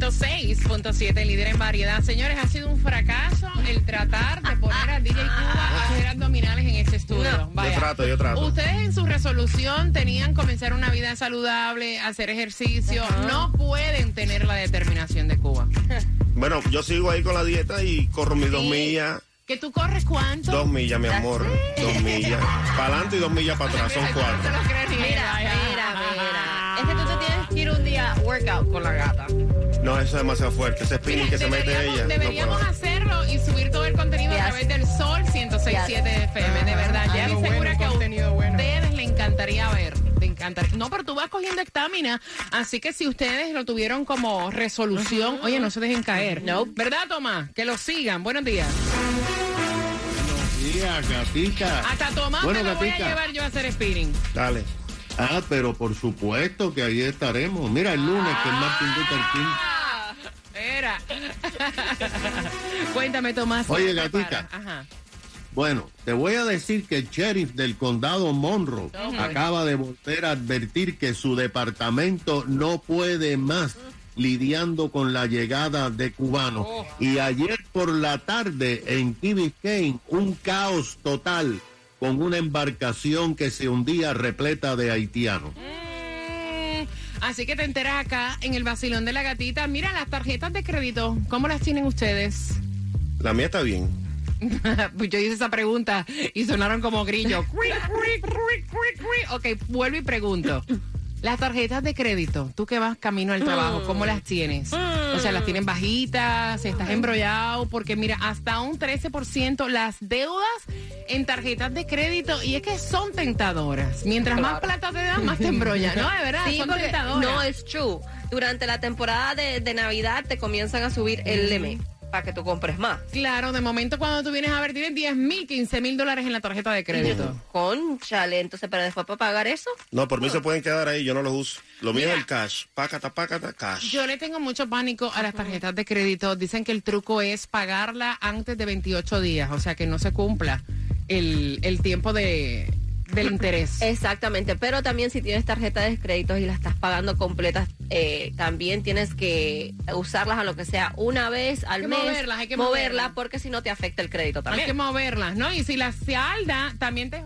106.7, líder en variedad. Señores, ha sido un fracaso el tratar de poner a DJ Cuba a hacer abdominales en este estudio. Vaya. Yo trato, yo trato. Ustedes en su resolución tenían comenzar una vida saludable, hacer ejercicio. No pueden tener la determinación de Cuba. Bueno, yo sigo ahí con la dieta y corro mis dos millas. ¿Que tú corres cuánto? Dos millas, mi amor. Dos millas. Para adelante y dos millas para atrás. Son cuatro. Mira, mira, mira. Es que tú te tienes que ir un día workout con la gata. No, eso es demasiado fuerte. Ese spinning Mira, que se mete ella. no deberíamos puedo. hacerlo y subir todo el contenido a Yes. través del Sol 106.7 FM. De verdad, ya estoy segura que a ustedes le encantaría ver. Encantaría. No, pero tú vas cogiendo estamina, así que si ustedes lo tuvieron como resolución, oye, no se dejen caer. No. ¿Verdad, Tomás? Que lo sigan. Buenos días. Buenos días, gatita. Hasta Tomás Bueno, me lo voy a llevar yo a hacer spinning. Dale. Ah, pero por supuesto que ahí estaremos. Mira, el lunes que es Martin Luther King. Ah, Era. Cuéntame, Tomás. Oye, ¿qué te gatita. Ajá. Bueno, te voy a decir que el sheriff del condado Monroe acaba de volver a advertir que su departamento no puede más lidiando con la llegada de cubanos. Y ayer por la tarde en Key Biscayne, un caos total con una embarcación que se hundía repleta de haitianos. Mm, Así que te enteras acá en el vacilón de la gatita. Mira las tarjetas de crédito, ¿cómo las tienen ustedes? La mía está bien. pues yo hice esa pregunta y sonaron como grillos. Ok, vuelvo y pregunto. Las tarjetas de crédito, tú que vas camino al trabajo, ¿cómo las tienes? O sea, las tienen bajitas, estás embrollado, porque mira, hasta un 13% las deudas en tarjetas de crédito y es que son tentadoras. Mientras más plata te dan, más te embrollan. No, de verdad, Sí, son tentadoras. no es true. Durante la temporada de, de Navidad te comienzan a subir el limit para que tú compres más. Claro, de momento cuando tú vienes a ver, tienes 10 mil, 15 mil dólares en la tarjeta de crédito. Conchale, entonces, pero después para pagar eso. No, por mí se pueden quedar ahí. Yo no los uso. Lo mío Mira. es el cash. Pácata, pácata, cash. Yo le tengo mucho pánico a las tarjetas de crédito. Dicen que el truco es pagarla antes de 28 días, o sea que no se cumpla el, el tiempo de, del interés. Exactamente, pero también si tienes tarjeta de créditos y la estás pagando completas, eh, también tienes que usarlas a lo que sea una vez al que mes. moverlas, hay que moverla moverlas. porque si no te afecta el crédito Hay también. que moverlas, ¿no? Y si la salda, también te...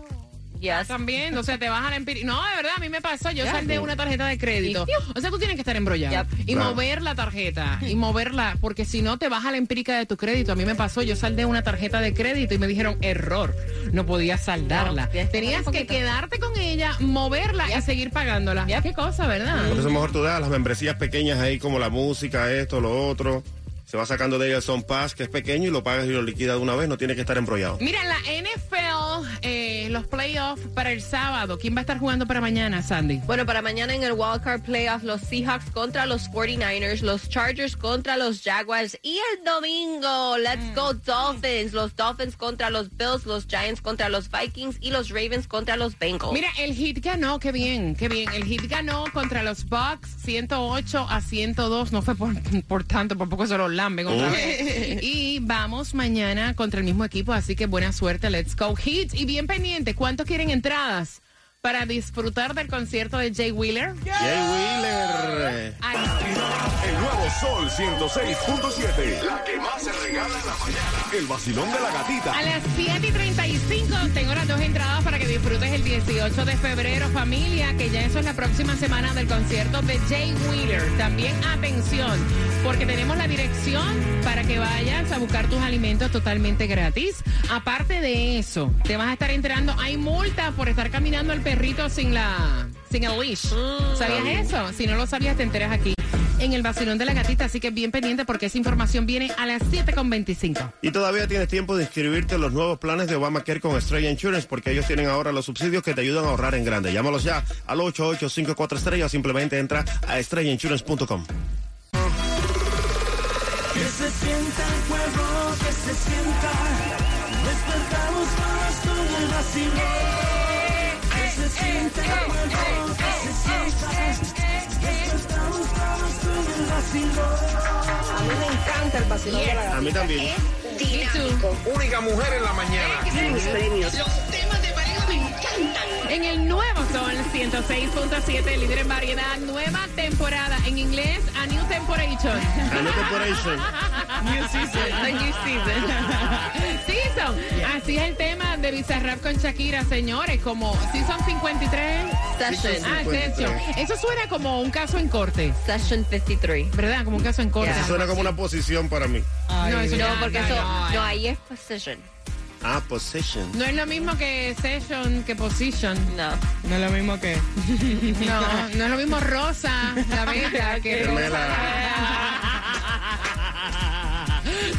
Yes. También, o sea, te baja la empírica. No, de verdad, a mí me pasó. Yo Ya. saldé una tarjeta de crédito. O sea, tú tienes que estar embrollado. Yep. Y Claro. mover la tarjeta. Y moverla, porque si no te baja la empírica de tu crédito. A mí me pasó. Yo saldé una tarjeta de crédito y me dijeron error. No podías saldarla. No, Tenías que quedarte con ella, moverla y seguir pagándola. Qué cosa, ¿verdad? Por eso mejor tú das las membresías pequeñas ahí, como la música, esto, lo otro. Se va sacando de ella el Son Pass, que es pequeño, y lo pagas y lo liquidas de una vez. No tiene que estar embrollado. Mira, en la NFL, eh, los playoffs para el sábado. ¿Quién va a estar jugando para mañana, Sandy? Bueno, para mañana en el Wildcard Playoff, los Seahawks contra los 49ers, los Chargers contra los Jaguars y el domingo, let's go Dolphins, los Dolphins contra los Bills, los Giants contra los Vikings y los Ravens contra los Bengals. Mira, el Hit ganó, qué bien, qué bien. El Hit ganó contra los Bucks 108 a 102. No fue por, por tanto, por poco se los lamben otra vez. Y vamos mañana contra el mismo equipo, así que buena suerte. Let's go Hit. Y bien pendiente, ¿cuántos quieren entradas para disfrutar del concierto de Jay Wheeler? Jay Wheeler. Ay, El nuevo Sol 106.7. La que más se regala en la mañana. El vacilón de la gatita. A las 7 y 35 tengo las dos entradas para que disfrutes el 18 de febrero, familia, que ya eso es la próxima semana del concierto de Jay Wheeler. También atención, porque tenemos la dirección para que vayas a buscar tus alimentos totalmente gratis. Aparte de eso, te vas a estar enterando, hay multa por estar caminando el perrito sin la sin el leash. ¿Sabías eso? Si no lo sabías, te enteras aquí en el vacilón de la gatita, así que bien pendiente porque esa información viene a las 7.25. Y todavía tienes tiempo de inscribirte en los nuevos planes de Obamacare con Estrella Insurance porque ellos tienen ahora los subsidios que te ayudan a ahorrar en grande. Llámalos ya al 8854 estrella o simplemente entra a estrellainsurance.com. Que se sienta el pueblo, que se sienta. Despertamos todos con el vacilón. A mí me encanta el vacilón de la A mí también. dinámico. Única mujer en la mañana. Mis premios. En el nuevo Sol 106.7, líder en variedad, nueva temporada. En inglés, A New Temporation. A New Temporation. New season. The new season. season. Así es el tema de Bizarrap con Shakira, señores. Como Season 53. Session. Ah, 53. session. Eso suena como un caso en corte, Session 53. ¿verdad? Como un caso en corte. Yeah. Suena como una posición para mí. no, eso No, porque no, eso, no, no, ahí es position. Ah, possession. No es lo mismo que session que position. No. No es lo mismo que. No, no es lo mismo rosa, la bella, que Gemela.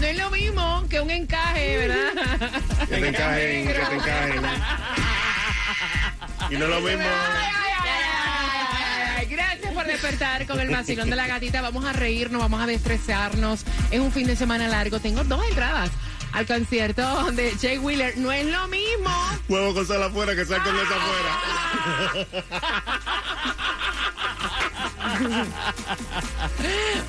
No es lo mismo que un encaje, ¿verdad? Que te encajen, que te encajen. Y no es lo mismo. Gracias por despertar con el vacilón de la gatita. Vamos a reírnos, vamos a estresarnos. Es un fin de semana largo. Tengo dos entradas al concierto de Jay Wheeler. No es lo mismo. Huevo con sal afuera que sal con esa afuera.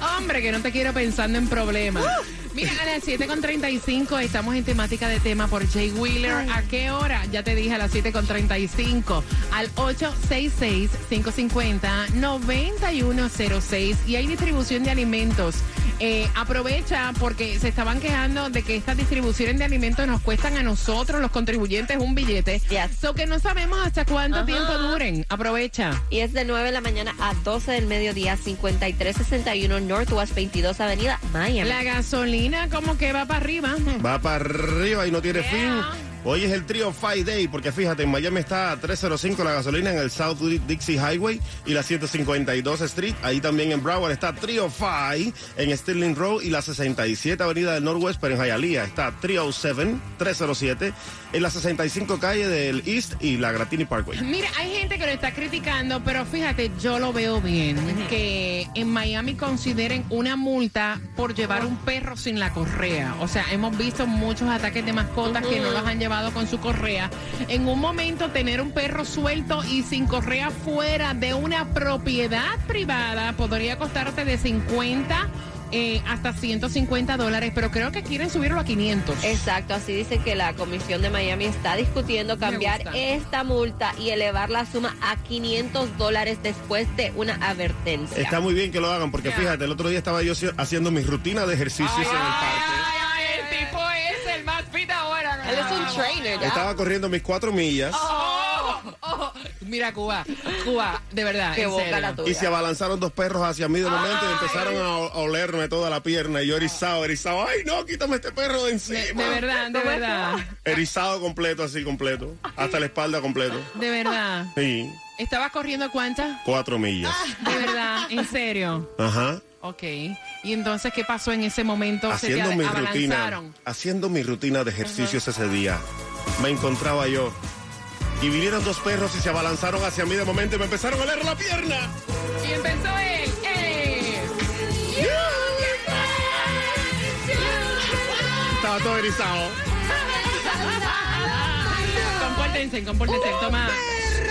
Hombre, que no te quiero pensando en problemas. Mira, a las 7.35 estamos en temática de tema por Jay Wheeler. ¿A qué hora? Ya te dije a las 7.35 al 866-550-9106 y hay distribución de alimentos. Eh, aprovecha porque se estaban quejando de que estas distribuciones de alimentos nos cuestan a nosotros, los contribuyentes, un billete. Yes. So que no sabemos hasta cuánto Ajá. tiempo duren. Aprovecha. Y es de 9 de la mañana a 12 del mediodía, 5361 Northwest 22 Avenida, Miami. La gasolina como que va para arriba. Va para arriba y no tiene Yeah. fin. Hoy es el trío Five Day, porque fíjate, en Miami está a 305 la gasolina en el South Dixie Highway y la 152 Street. Ahí también en Broward está Trio Five en Sterling Road y la 67 Avenida del Northwest, pero en Hialeah está Trio 7, 307 en la 65 calle del East y la Gratini Parkway. Mira, hay gente que lo está criticando, pero fíjate, yo lo veo bien. Que en Miami consideren una multa por llevar un perro sin la correa. O sea, hemos visto muchos ataques de mascotas que no los han llevado con su correa. En un momento, tener un perro suelto y sin correa fuera de una propiedad privada podría costarte de 50 eh, hasta 150 dólares, pero creo que quieren subirlo a 500. Exacto, así dice que la Comisión de Miami está discutiendo cambiar esta multa y elevar la suma a 500 dólares después de una advertencia. Está muy bien que lo hagan, porque fíjate, el otro día estaba yo haciendo mi rutina de ejercicios en el parque. ay, ay, el tipo es el más fit ahora. ¿no? Él es un trainer ya. Estaba corriendo mis cuatro millas. Oh, oh. Mira, Cuba, Cuba, de verdad. Qué en boca la tuya. Y se abalanzaron dos perros hacia mí de momento y empezaron a, olerme toda la pierna. Y yo erizado, erizado. ¡Ay, no! Quítame este perro de encima. de verdad, de verdad, Erizado completo, así completo. Hasta la espalda completo. de verdad. Sí, ¿Estabas corriendo cuántas? cuatro millas. De verdad, en serio. Ajá. Ok. ¿Y entonces qué pasó en ese momento? Haciendo Se te mi rutina. Haciendo mi rutina de ejercicios ese día. Me encontraba yo. Y vinieron dos perros y se abalanzaron hacia mí de momento y me empezaron a oler la pierna. Y empezó él. Estaba todo erizado. Compórtense, compórtense. Tomás.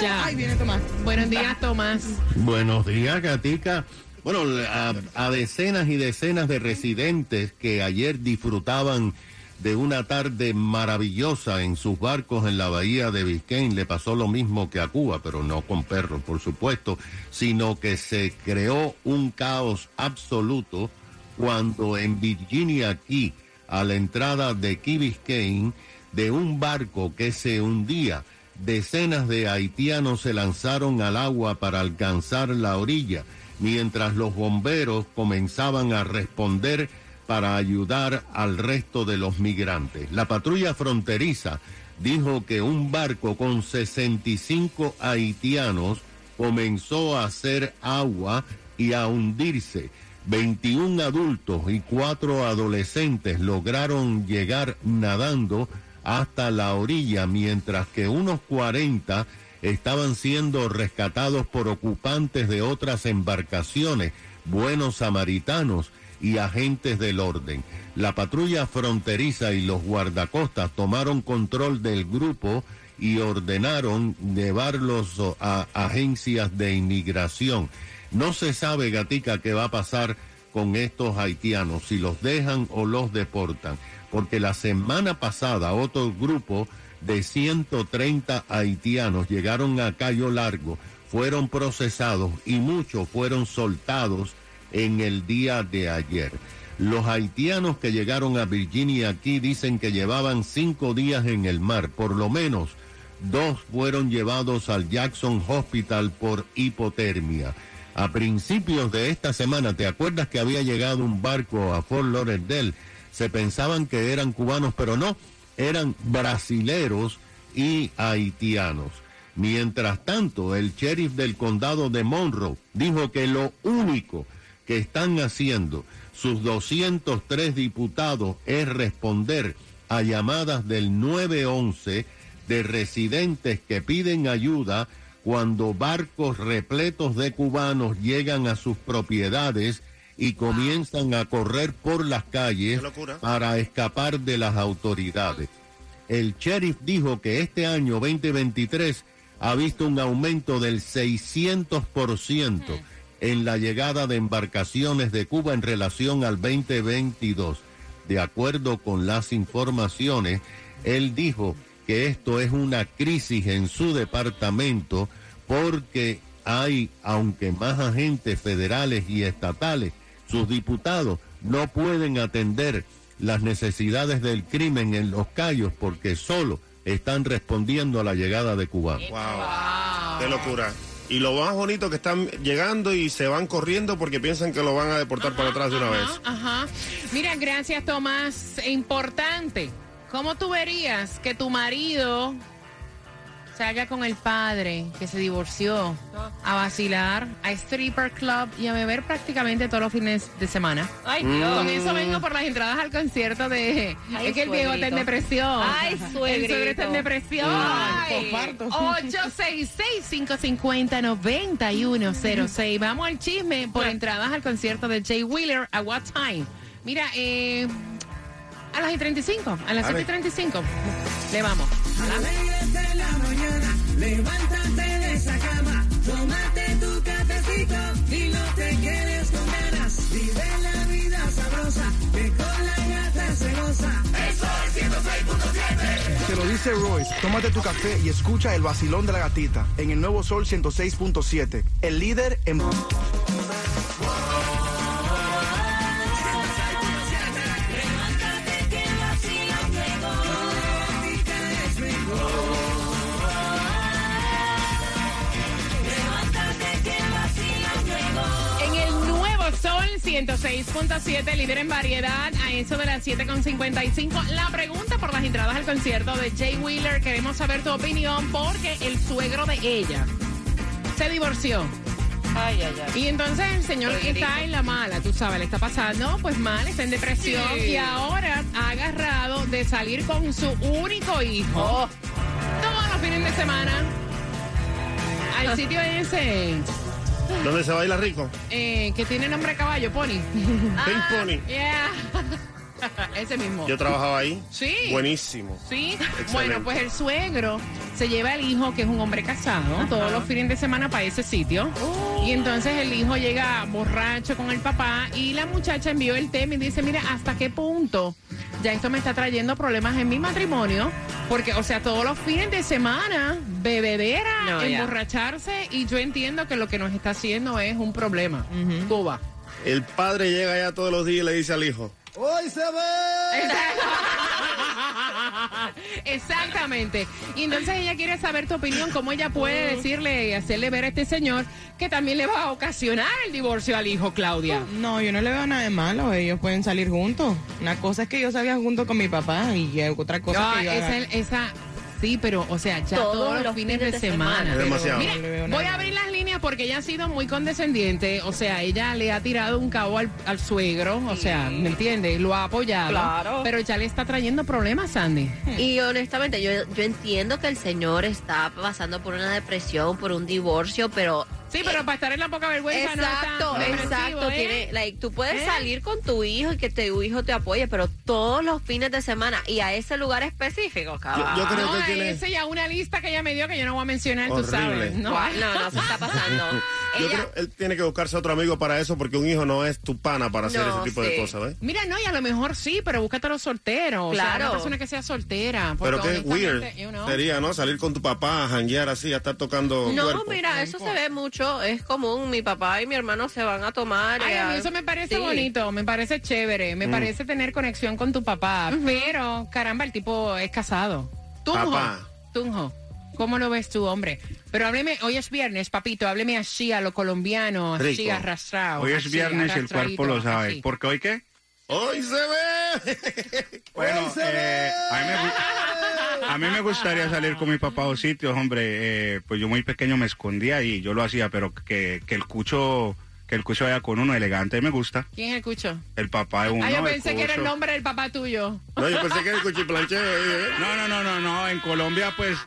Ya. Ay, viene Tomás. Buenos días, Tomás. Buenos días, Gatica. Bueno, a, a decenas y decenas de residentes que ayer disfrutaban de una tarde maravillosa en sus barcos en la bahía de Biscayne. Le pasó lo mismo que a Cuba, pero no con perros, por supuesto, sino que se creó un caos absoluto cuando en Virginia aquí, a la entrada de Key Biscayne, de un barco que se hundía, decenas de haitianos se lanzaron al agua para alcanzar la orilla, mientras los bomberos comenzaban a responder para ayudar al resto de los migrantes. La patrulla fronteriza dijo que un barco con 65 haitianos comenzó a hacer agua y a hundirse. 21 adultos y 4 adolescentes lograron llegar nadando hasta la orilla, mientras que unos 40 estaban siendo rescatados por ocupantes de otras embarcaciones, buenos samaritanos y agentes del orden. La patrulla fronteriza y los guardacostas tomaron control del grupo y ordenaron llevarlos a agencias de inmigración. No se sabe, Gatica, qué va a pasar con estos haitianos, si los dejan o los deportan. Porque la semana pasada otro grupo de 130 haitianos llegaron a Cayo Largo, fueron procesados y muchos fueron soltados en el día de ayer. Los haitianos que llegaron a Virginia aquí dicen que llevaban cinco días en el mar, por lo menos dos fueron llevados al Jackson Hospital por hipotermia. A principios de esta semana, ¿te acuerdas que había llegado un barco a Fort Lauderdale? Se pensaban que eran cubanos, pero no, eran brasileros y haitianos. Mientras tanto, el sheriff del condado de Monroe dijo que lo único que están haciendo sus 203 diputados es responder a llamadas del 911 de residentes que piden ayuda cuando barcos repletos de cubanos llegan a sus propiedades y comienzan a correr por las calles para escapar de las autoridades. El sheriff dijo que este año 2023 ha visto un aumento del 600% en la llegada de embarcaciones de Cuba en relación al 2022. De acuerdo con las informaciones, él dijo que esto es una crisis en su departamento porque hay, aunque más agentes federales y estatales, sus diputados no pueden atender las necesidades del crimen en los callos porque solo están respondiendo a la llegada de cubanos. Wow. Qué locura. Y lo más bonito que están llegando y se van corriendo porque piensan que lo van a deportar para atrás de una vez. Ajá, ajá. Mira, gracias Tomás. Importante. ¿Cómo tú verías que tu marido se haga con el padre que se divorció a vacilar, a stripper club y a beber prácticamente todos los fines de semana? Ay, Mm. Dios. Con eso vengo por las entradas al concierto de... Ay, es que el Diego está en suegrito. depresión. Ay, El suegro está en suegrito. depresión. Ay. Comparto. 866-550-9106. Vamos al chisme por entradas al concierto de Jay Wheeler. ¿A what time? Mira, eh, a las y 35. A las Dale. 7 y 35. Le vamos. Alegres de la mañana, levántate de esa cama, tómate tu cafecito y no te quedes con ganas. Vive la vida sabrosa, que con la gata se goza. Es 106.7. Te lo dice Royce, tómate tu café y escucha el vacilón de la gatita en el nuevo Sol 106.7, el líder en... 106.7, líder en variedad, a eso de las 7.55. La pregunta por las entradas al concierto de Jay Wheeler, queremos saber tu opinión porque el suegro de ella se divorció. Ay, ay, ay. Y entonces el señor Suegrito. está en la mala, tú sabes, le está pasando pues mal, está en depresión Sí. y ahora ha agarrado de salir con su único hijo Oh, todos los fines de semana al sitio ese ¿Dónde se baila rico? eh, que tiene nombre de caballo, Pony. Pink Pony. Yeah. Ese mismo. Yo trabajaba ahí. Sí. Buenísimo. Sí, bueno, pues el suegro se lleva al hijo, que es un hombre casado, todos los fines de semana para ese sitio. Y entonces el hijo llega borracho con el papá y la muchacha envió el tema y dice, mira, ¿hasta qué punto ya esto me está trayendo problemas en mi matrimonio? Porque, o sea, todos los fines de semana, bebedera, No, ya. emborracharse y yo entiendo que lo que nos está haciendo es un problema. Cuba. El padre llega allá todos los días y le dice al hijo, ¡Hoy se ve! Exactamente. Y entonces ella quiere saber tu opinión, cómo ella puede decirle y hacerle ver a este señor que también le va a ocasionar el divorcio al hijo, Claudia. No, yo no le veo nada de malo. Ellos pueden salir juntos. Una cosa es que yo salga junto con mi papá y otra cosa Ah, que yo esa, haga- esa- sí, pero, o sea, ya todos, los fines de, semana. Demasiado. Mira, No voy a abrir las líneas porque ella ha sido muy condescendiente. O sea, ella le ha tirado un cabo al, al suegro. O sea, ¿me entiendes? Lo ha apoyado. Claro. Pero ya le está trayendo problemas, Sandy. Y honestamente, yo, yo entiendo que el señor está pasando por una depresión, por un divorcio, pero Sí, pero para estar en la poca vergüenza Exacto, no está depresivo, exacto. ¿eh? Tiene, like, tú puedes ¿Eh? salir con tu hijo y que tu hijo te apoye, pero todos los fines de semana y a ese lugar específico, yo, cabrón. yo creo no, que tiene... ese ya una lista que ella me dio que yo no voy a mencionar, tú Horrible. sabes. No, no, no, se está pasando. Yo Ella- creo él tiene que buscarse otro amigo para eso porque un hijo no es tu pana para hacer No, ese tipo de sí. cosas, ¿ves? Mira, no, y a lo mejor sí, pero búscate a los solteros. O sea, Claro. una persona que sea soltera. Pero qué weird you know, sería, ¿no? Salir con tu papá a janguear así, a estar tocando No, cuerpo. mira, eso se ve mucho, es común. Mi papá y mi hermano se van a tomar. Ay, eh, a mí eso me parece sí. bonito, me parece chévere, Mm. me parece tener conexión con tu papá, pero caramba, el tipo es casado. Tunjo, Papá. Tunjo, ¿cómo lo ves tú, hombre? Pero hábleme, hoy es viernes, papito, hábleme así a lo colombiano, así Rico. arrastrado. Hoy es así, viernes y el cuerpo lo sabe. así. ¿Por qué hoy qué? ¡Hoy se ve! Bueno, ¡Hoy se eh, a, mí me, a mí me gustaría salir con mi papá a los sitios, hombre. eh, pues yo muy pequeño me escondía y yo lo hacía, pero que, que el cucho que el cucho vaya con uno elegante me gusta. ¿Quién es el cucho? El papá de uno. Ah, yo el pensé que era el nombre del papá tuyo. No, yo pensé que era el cuchiplancheo. ¿eh? No, no, no, no, no. En Colombia, pues.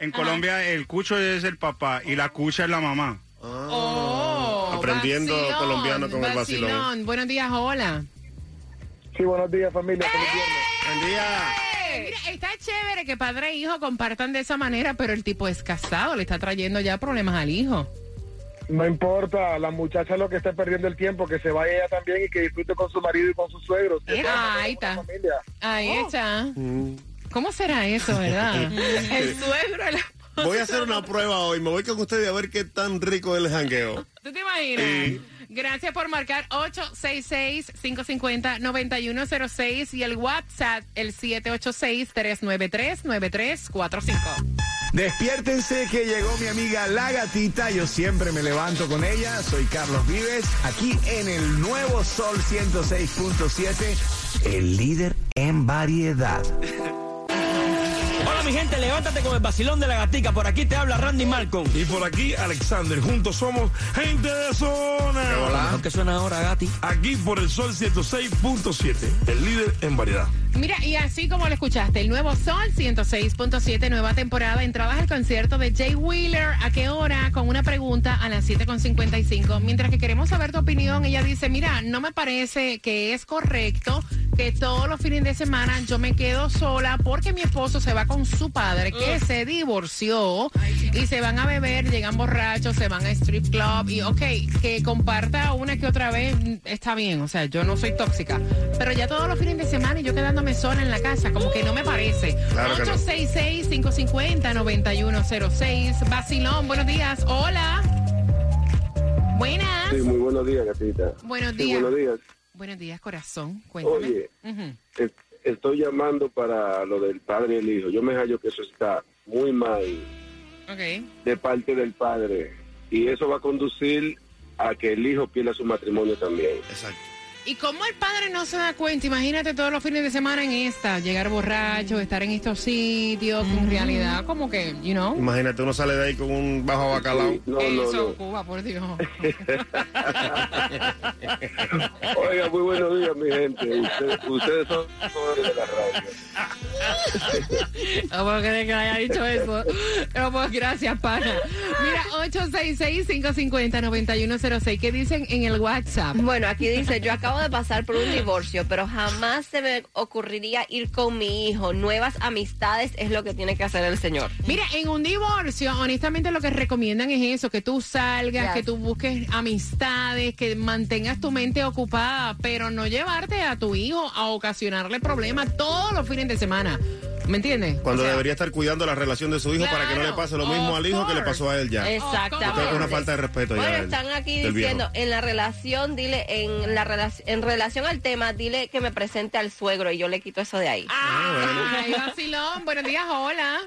En Colombia, el cucho es el papá y la cucha es la mamá. Oh, Aprendiendo vacilón, colombiano con el vacilón. Buenos días, hola. Sí, buenos días familia. Viernes. Buen día. Eh, Mira, está chévere que padre e hijo compartan de esa manera, pero el tipo es casado, le está trayendo ya problemas al hijo. No importa, la muchacha lo que está perdiendo el tiempo, que se vaya ella también y que disfrute con su marido y con sus suegros. Que ahí está. familia. Ahí Oh. está. Mm. ¿Cómo será eso, verdad? El suegro, el Voy a hacer una prueba hoy. Me voy con ustedes a ver qué tan rico es el jangueo. ¿Tú te imaginas? Gracias por marcar 866-550-9106 y el WhatsApp, el 786-393-9345. Despiértense que llegó mi amiga La Gatita. Yo siempre me levanto con ella. Soy Carlos Vives, aquí en el nuevo Sol 106.7, el líder en variedad. Hola mi gente, levántate con el vacilón de la gatica. Por aquí te habla Randy Malcolm. Y por aquí, Alexander. Juntos somos gente de zona. Mejor que suena ahora, Gati. Aquí por el Sol 106.7, el líder en variedad. Mira, y así como lo escuchaste, el nuevo Sol 106.7, nueva temporada, entradas al concierto de Jay Wheeler. ¿A qué hora? Con una pregunta a las 7.55. Mientras que queremos saber tu opinión, ella dice, mira, no me parece que es correcto que todos los fines de semana yo me quedo sola porque mi esposo se va con su padre que se divorció y se van a beber, llegan borrachos, se van a strip club y ok, que comparta una que otra vez está bien, o sea, yo no soy tóxica, pero ya todos los fines de semana y yo quedándome sola en la casa, como que no me parece. Claro que no. 866-550-9106, Basilón, buenos días, hola. Buenas. Sí, muy buenos días, gatita. Buenos Sí, días. buenos días. Buenos días, corazón, cuéntame. Oye, estoy llamando para lo del padre y el hijo. Yo me hallo que eso está muy mal de parte del padre. Y eso va a conducir a que el hijo pierda su matrimonio también. Exacto. ¿Y cómo el padre no se da cuenta? Imagínate todos los fines de semana en esta, llegar borracho, estar en estos sitios, que en realidad como que, you know, Imagínate, uno sale de ahí con un bajo bacalao. No, eso, no, no. Cuba, por Dios. Oiga, muy buenos días, mi gente. Ustedes, ustedes son los de la radio. No puedo creer que haya dicho eso. No puedo, gracias, pana. Mira, 866-550-9106, ¿qué dicen en el WhatsApp? Bueno, aquí dice, yo acabo de pasar por un divorcio, pero jamás se me ocurriría ir con mi hijo. Nuevas amistades es lo que tiene que hacer el señor. Mira, en un divorcio, honestamente lo que recomiendan es eso, que tú salgas, Yes. que tú busques amistades, que mantengas tu mente ocupada, pero no llevarte a tu hijo a ocasionarle problemas todos los fines de semana. ¿Me entiendes? Cuando O sea, debería estar cuidando la relación de su hijo para que no le pase lo mismo al hijo que le pasó a él ya. Exactamente. Yo creo que es una falta de respeto ya Bueno, están aquí del diciendo, en la relación, dile, en la relación, en relación al tema, dile que me presente al suegro y yo le quito eso de ahí. Ah, Ay, vacilón. Buenos días, hola.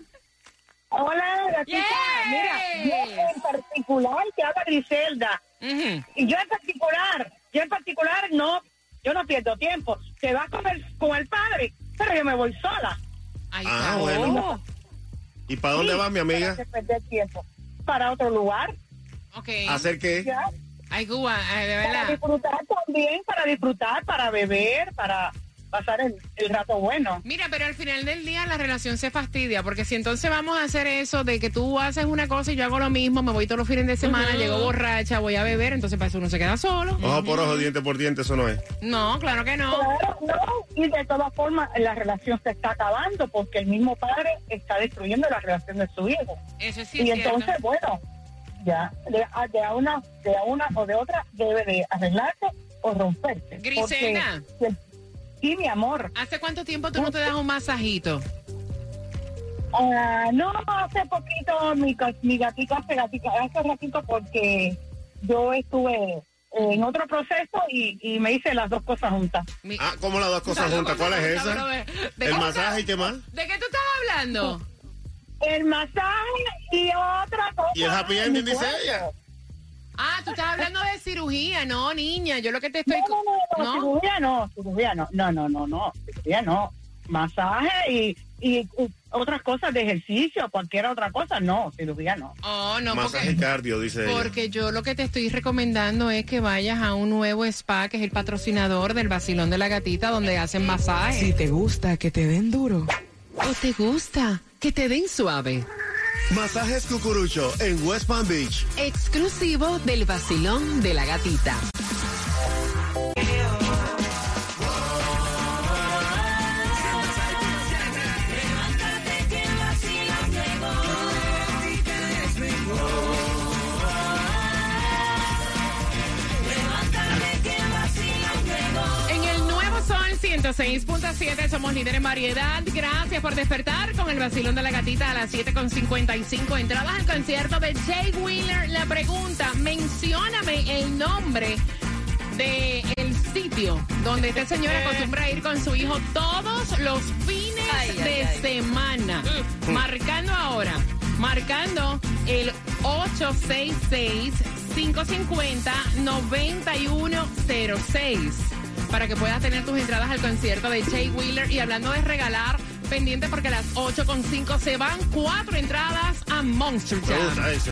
Hola, gatita. Yes. Mira, yo en particular te habla Griselda. Ujú. Y yo en particular, yo en particular no, yo no pierdo tiempo. Se va con el, con el padre, pero yo me voy sola. Ahí Ah, está. bueno. ¿Y para dónde Sí, va mi amiga? para perder tiempo. Para otro lugar. Ok. ¿Hacer qué? ¿ya? Ay, Cuba, ay, de Para verdad. disfrutar también, para disfrutar, para beber, para pasar el, el rato bueno. Mira, pero al final del día la relación se fastidia, porque si entonces vamos a hacer eso de que tú haces una cosa y yo hago lo mismo, me voy todos los fines de semana, llego borracha, voy a beber, entonces para eso uno se queda solo. Ojo por ojo, diente por diente, eso no es. No, claro que no. Claro, no, y de todas formas la relación se está acabando porque el mismo padre está destruyendo la relación de su hijo. Eso sí y es cierto. entonces, bueno, ya, de, a- de a una, de a una o de otra debe de arreglarse o romperse. Porque- Sí, mi amor. ¿Hace cuánto tiempo tú no te das un masajito? Ah, no, hace poquito mi, mi gatita hace gatita, hace ratito porque yo estuve en otro proceso y, y me hice las dos cosas juntas. Ah, ¿cómo las dos cosas juntas? ¿Cuál es esa? El masaje y qué más. ¿De qué tú estás hablando? El masaje y otra cosa. Y el happy en ending, mi dice ella. Ah, tú estás hablando de cirugía, no, niña. Yo lo que te estoy... No, no, no, no, cirugía no, cirugía no, no, no, no, no, cirugía no. Masaje y, y, otras cosas de ejercicio, cualquier otra cosa, no, cirugía no. Oh, no, Masaje porque... cardio, dice ella. Porque yo lo que te estoy recomendando es que vayas a un nuevo spa que es el patrocinador del Basilón de la Gatita donde hacen masajes. Si te gusta que te den duro. ¿O te gusta que te den suave? Masajes Cucurucho en West Palm Beach. Exclusivo del Basilón de la Gatita. 106.7 somos líderes en variedad. Gracias por despertar con el vacilón de la gatita a las 7.55. Entradas al concierto de Jay Wheeler. La pregunta, mencióname el nombre de el sitio donde este señor acostumbra a ir con su hijo todos los fines Ay, de ay. semana. Marcando ahora, marcando el 866-550-9106 para que puedas tener tus entradas al concierto de Jay Wheeler. Y hablando de regalar, pendiente porque a las 8.5 se van cuatro entradas a Monster Jam.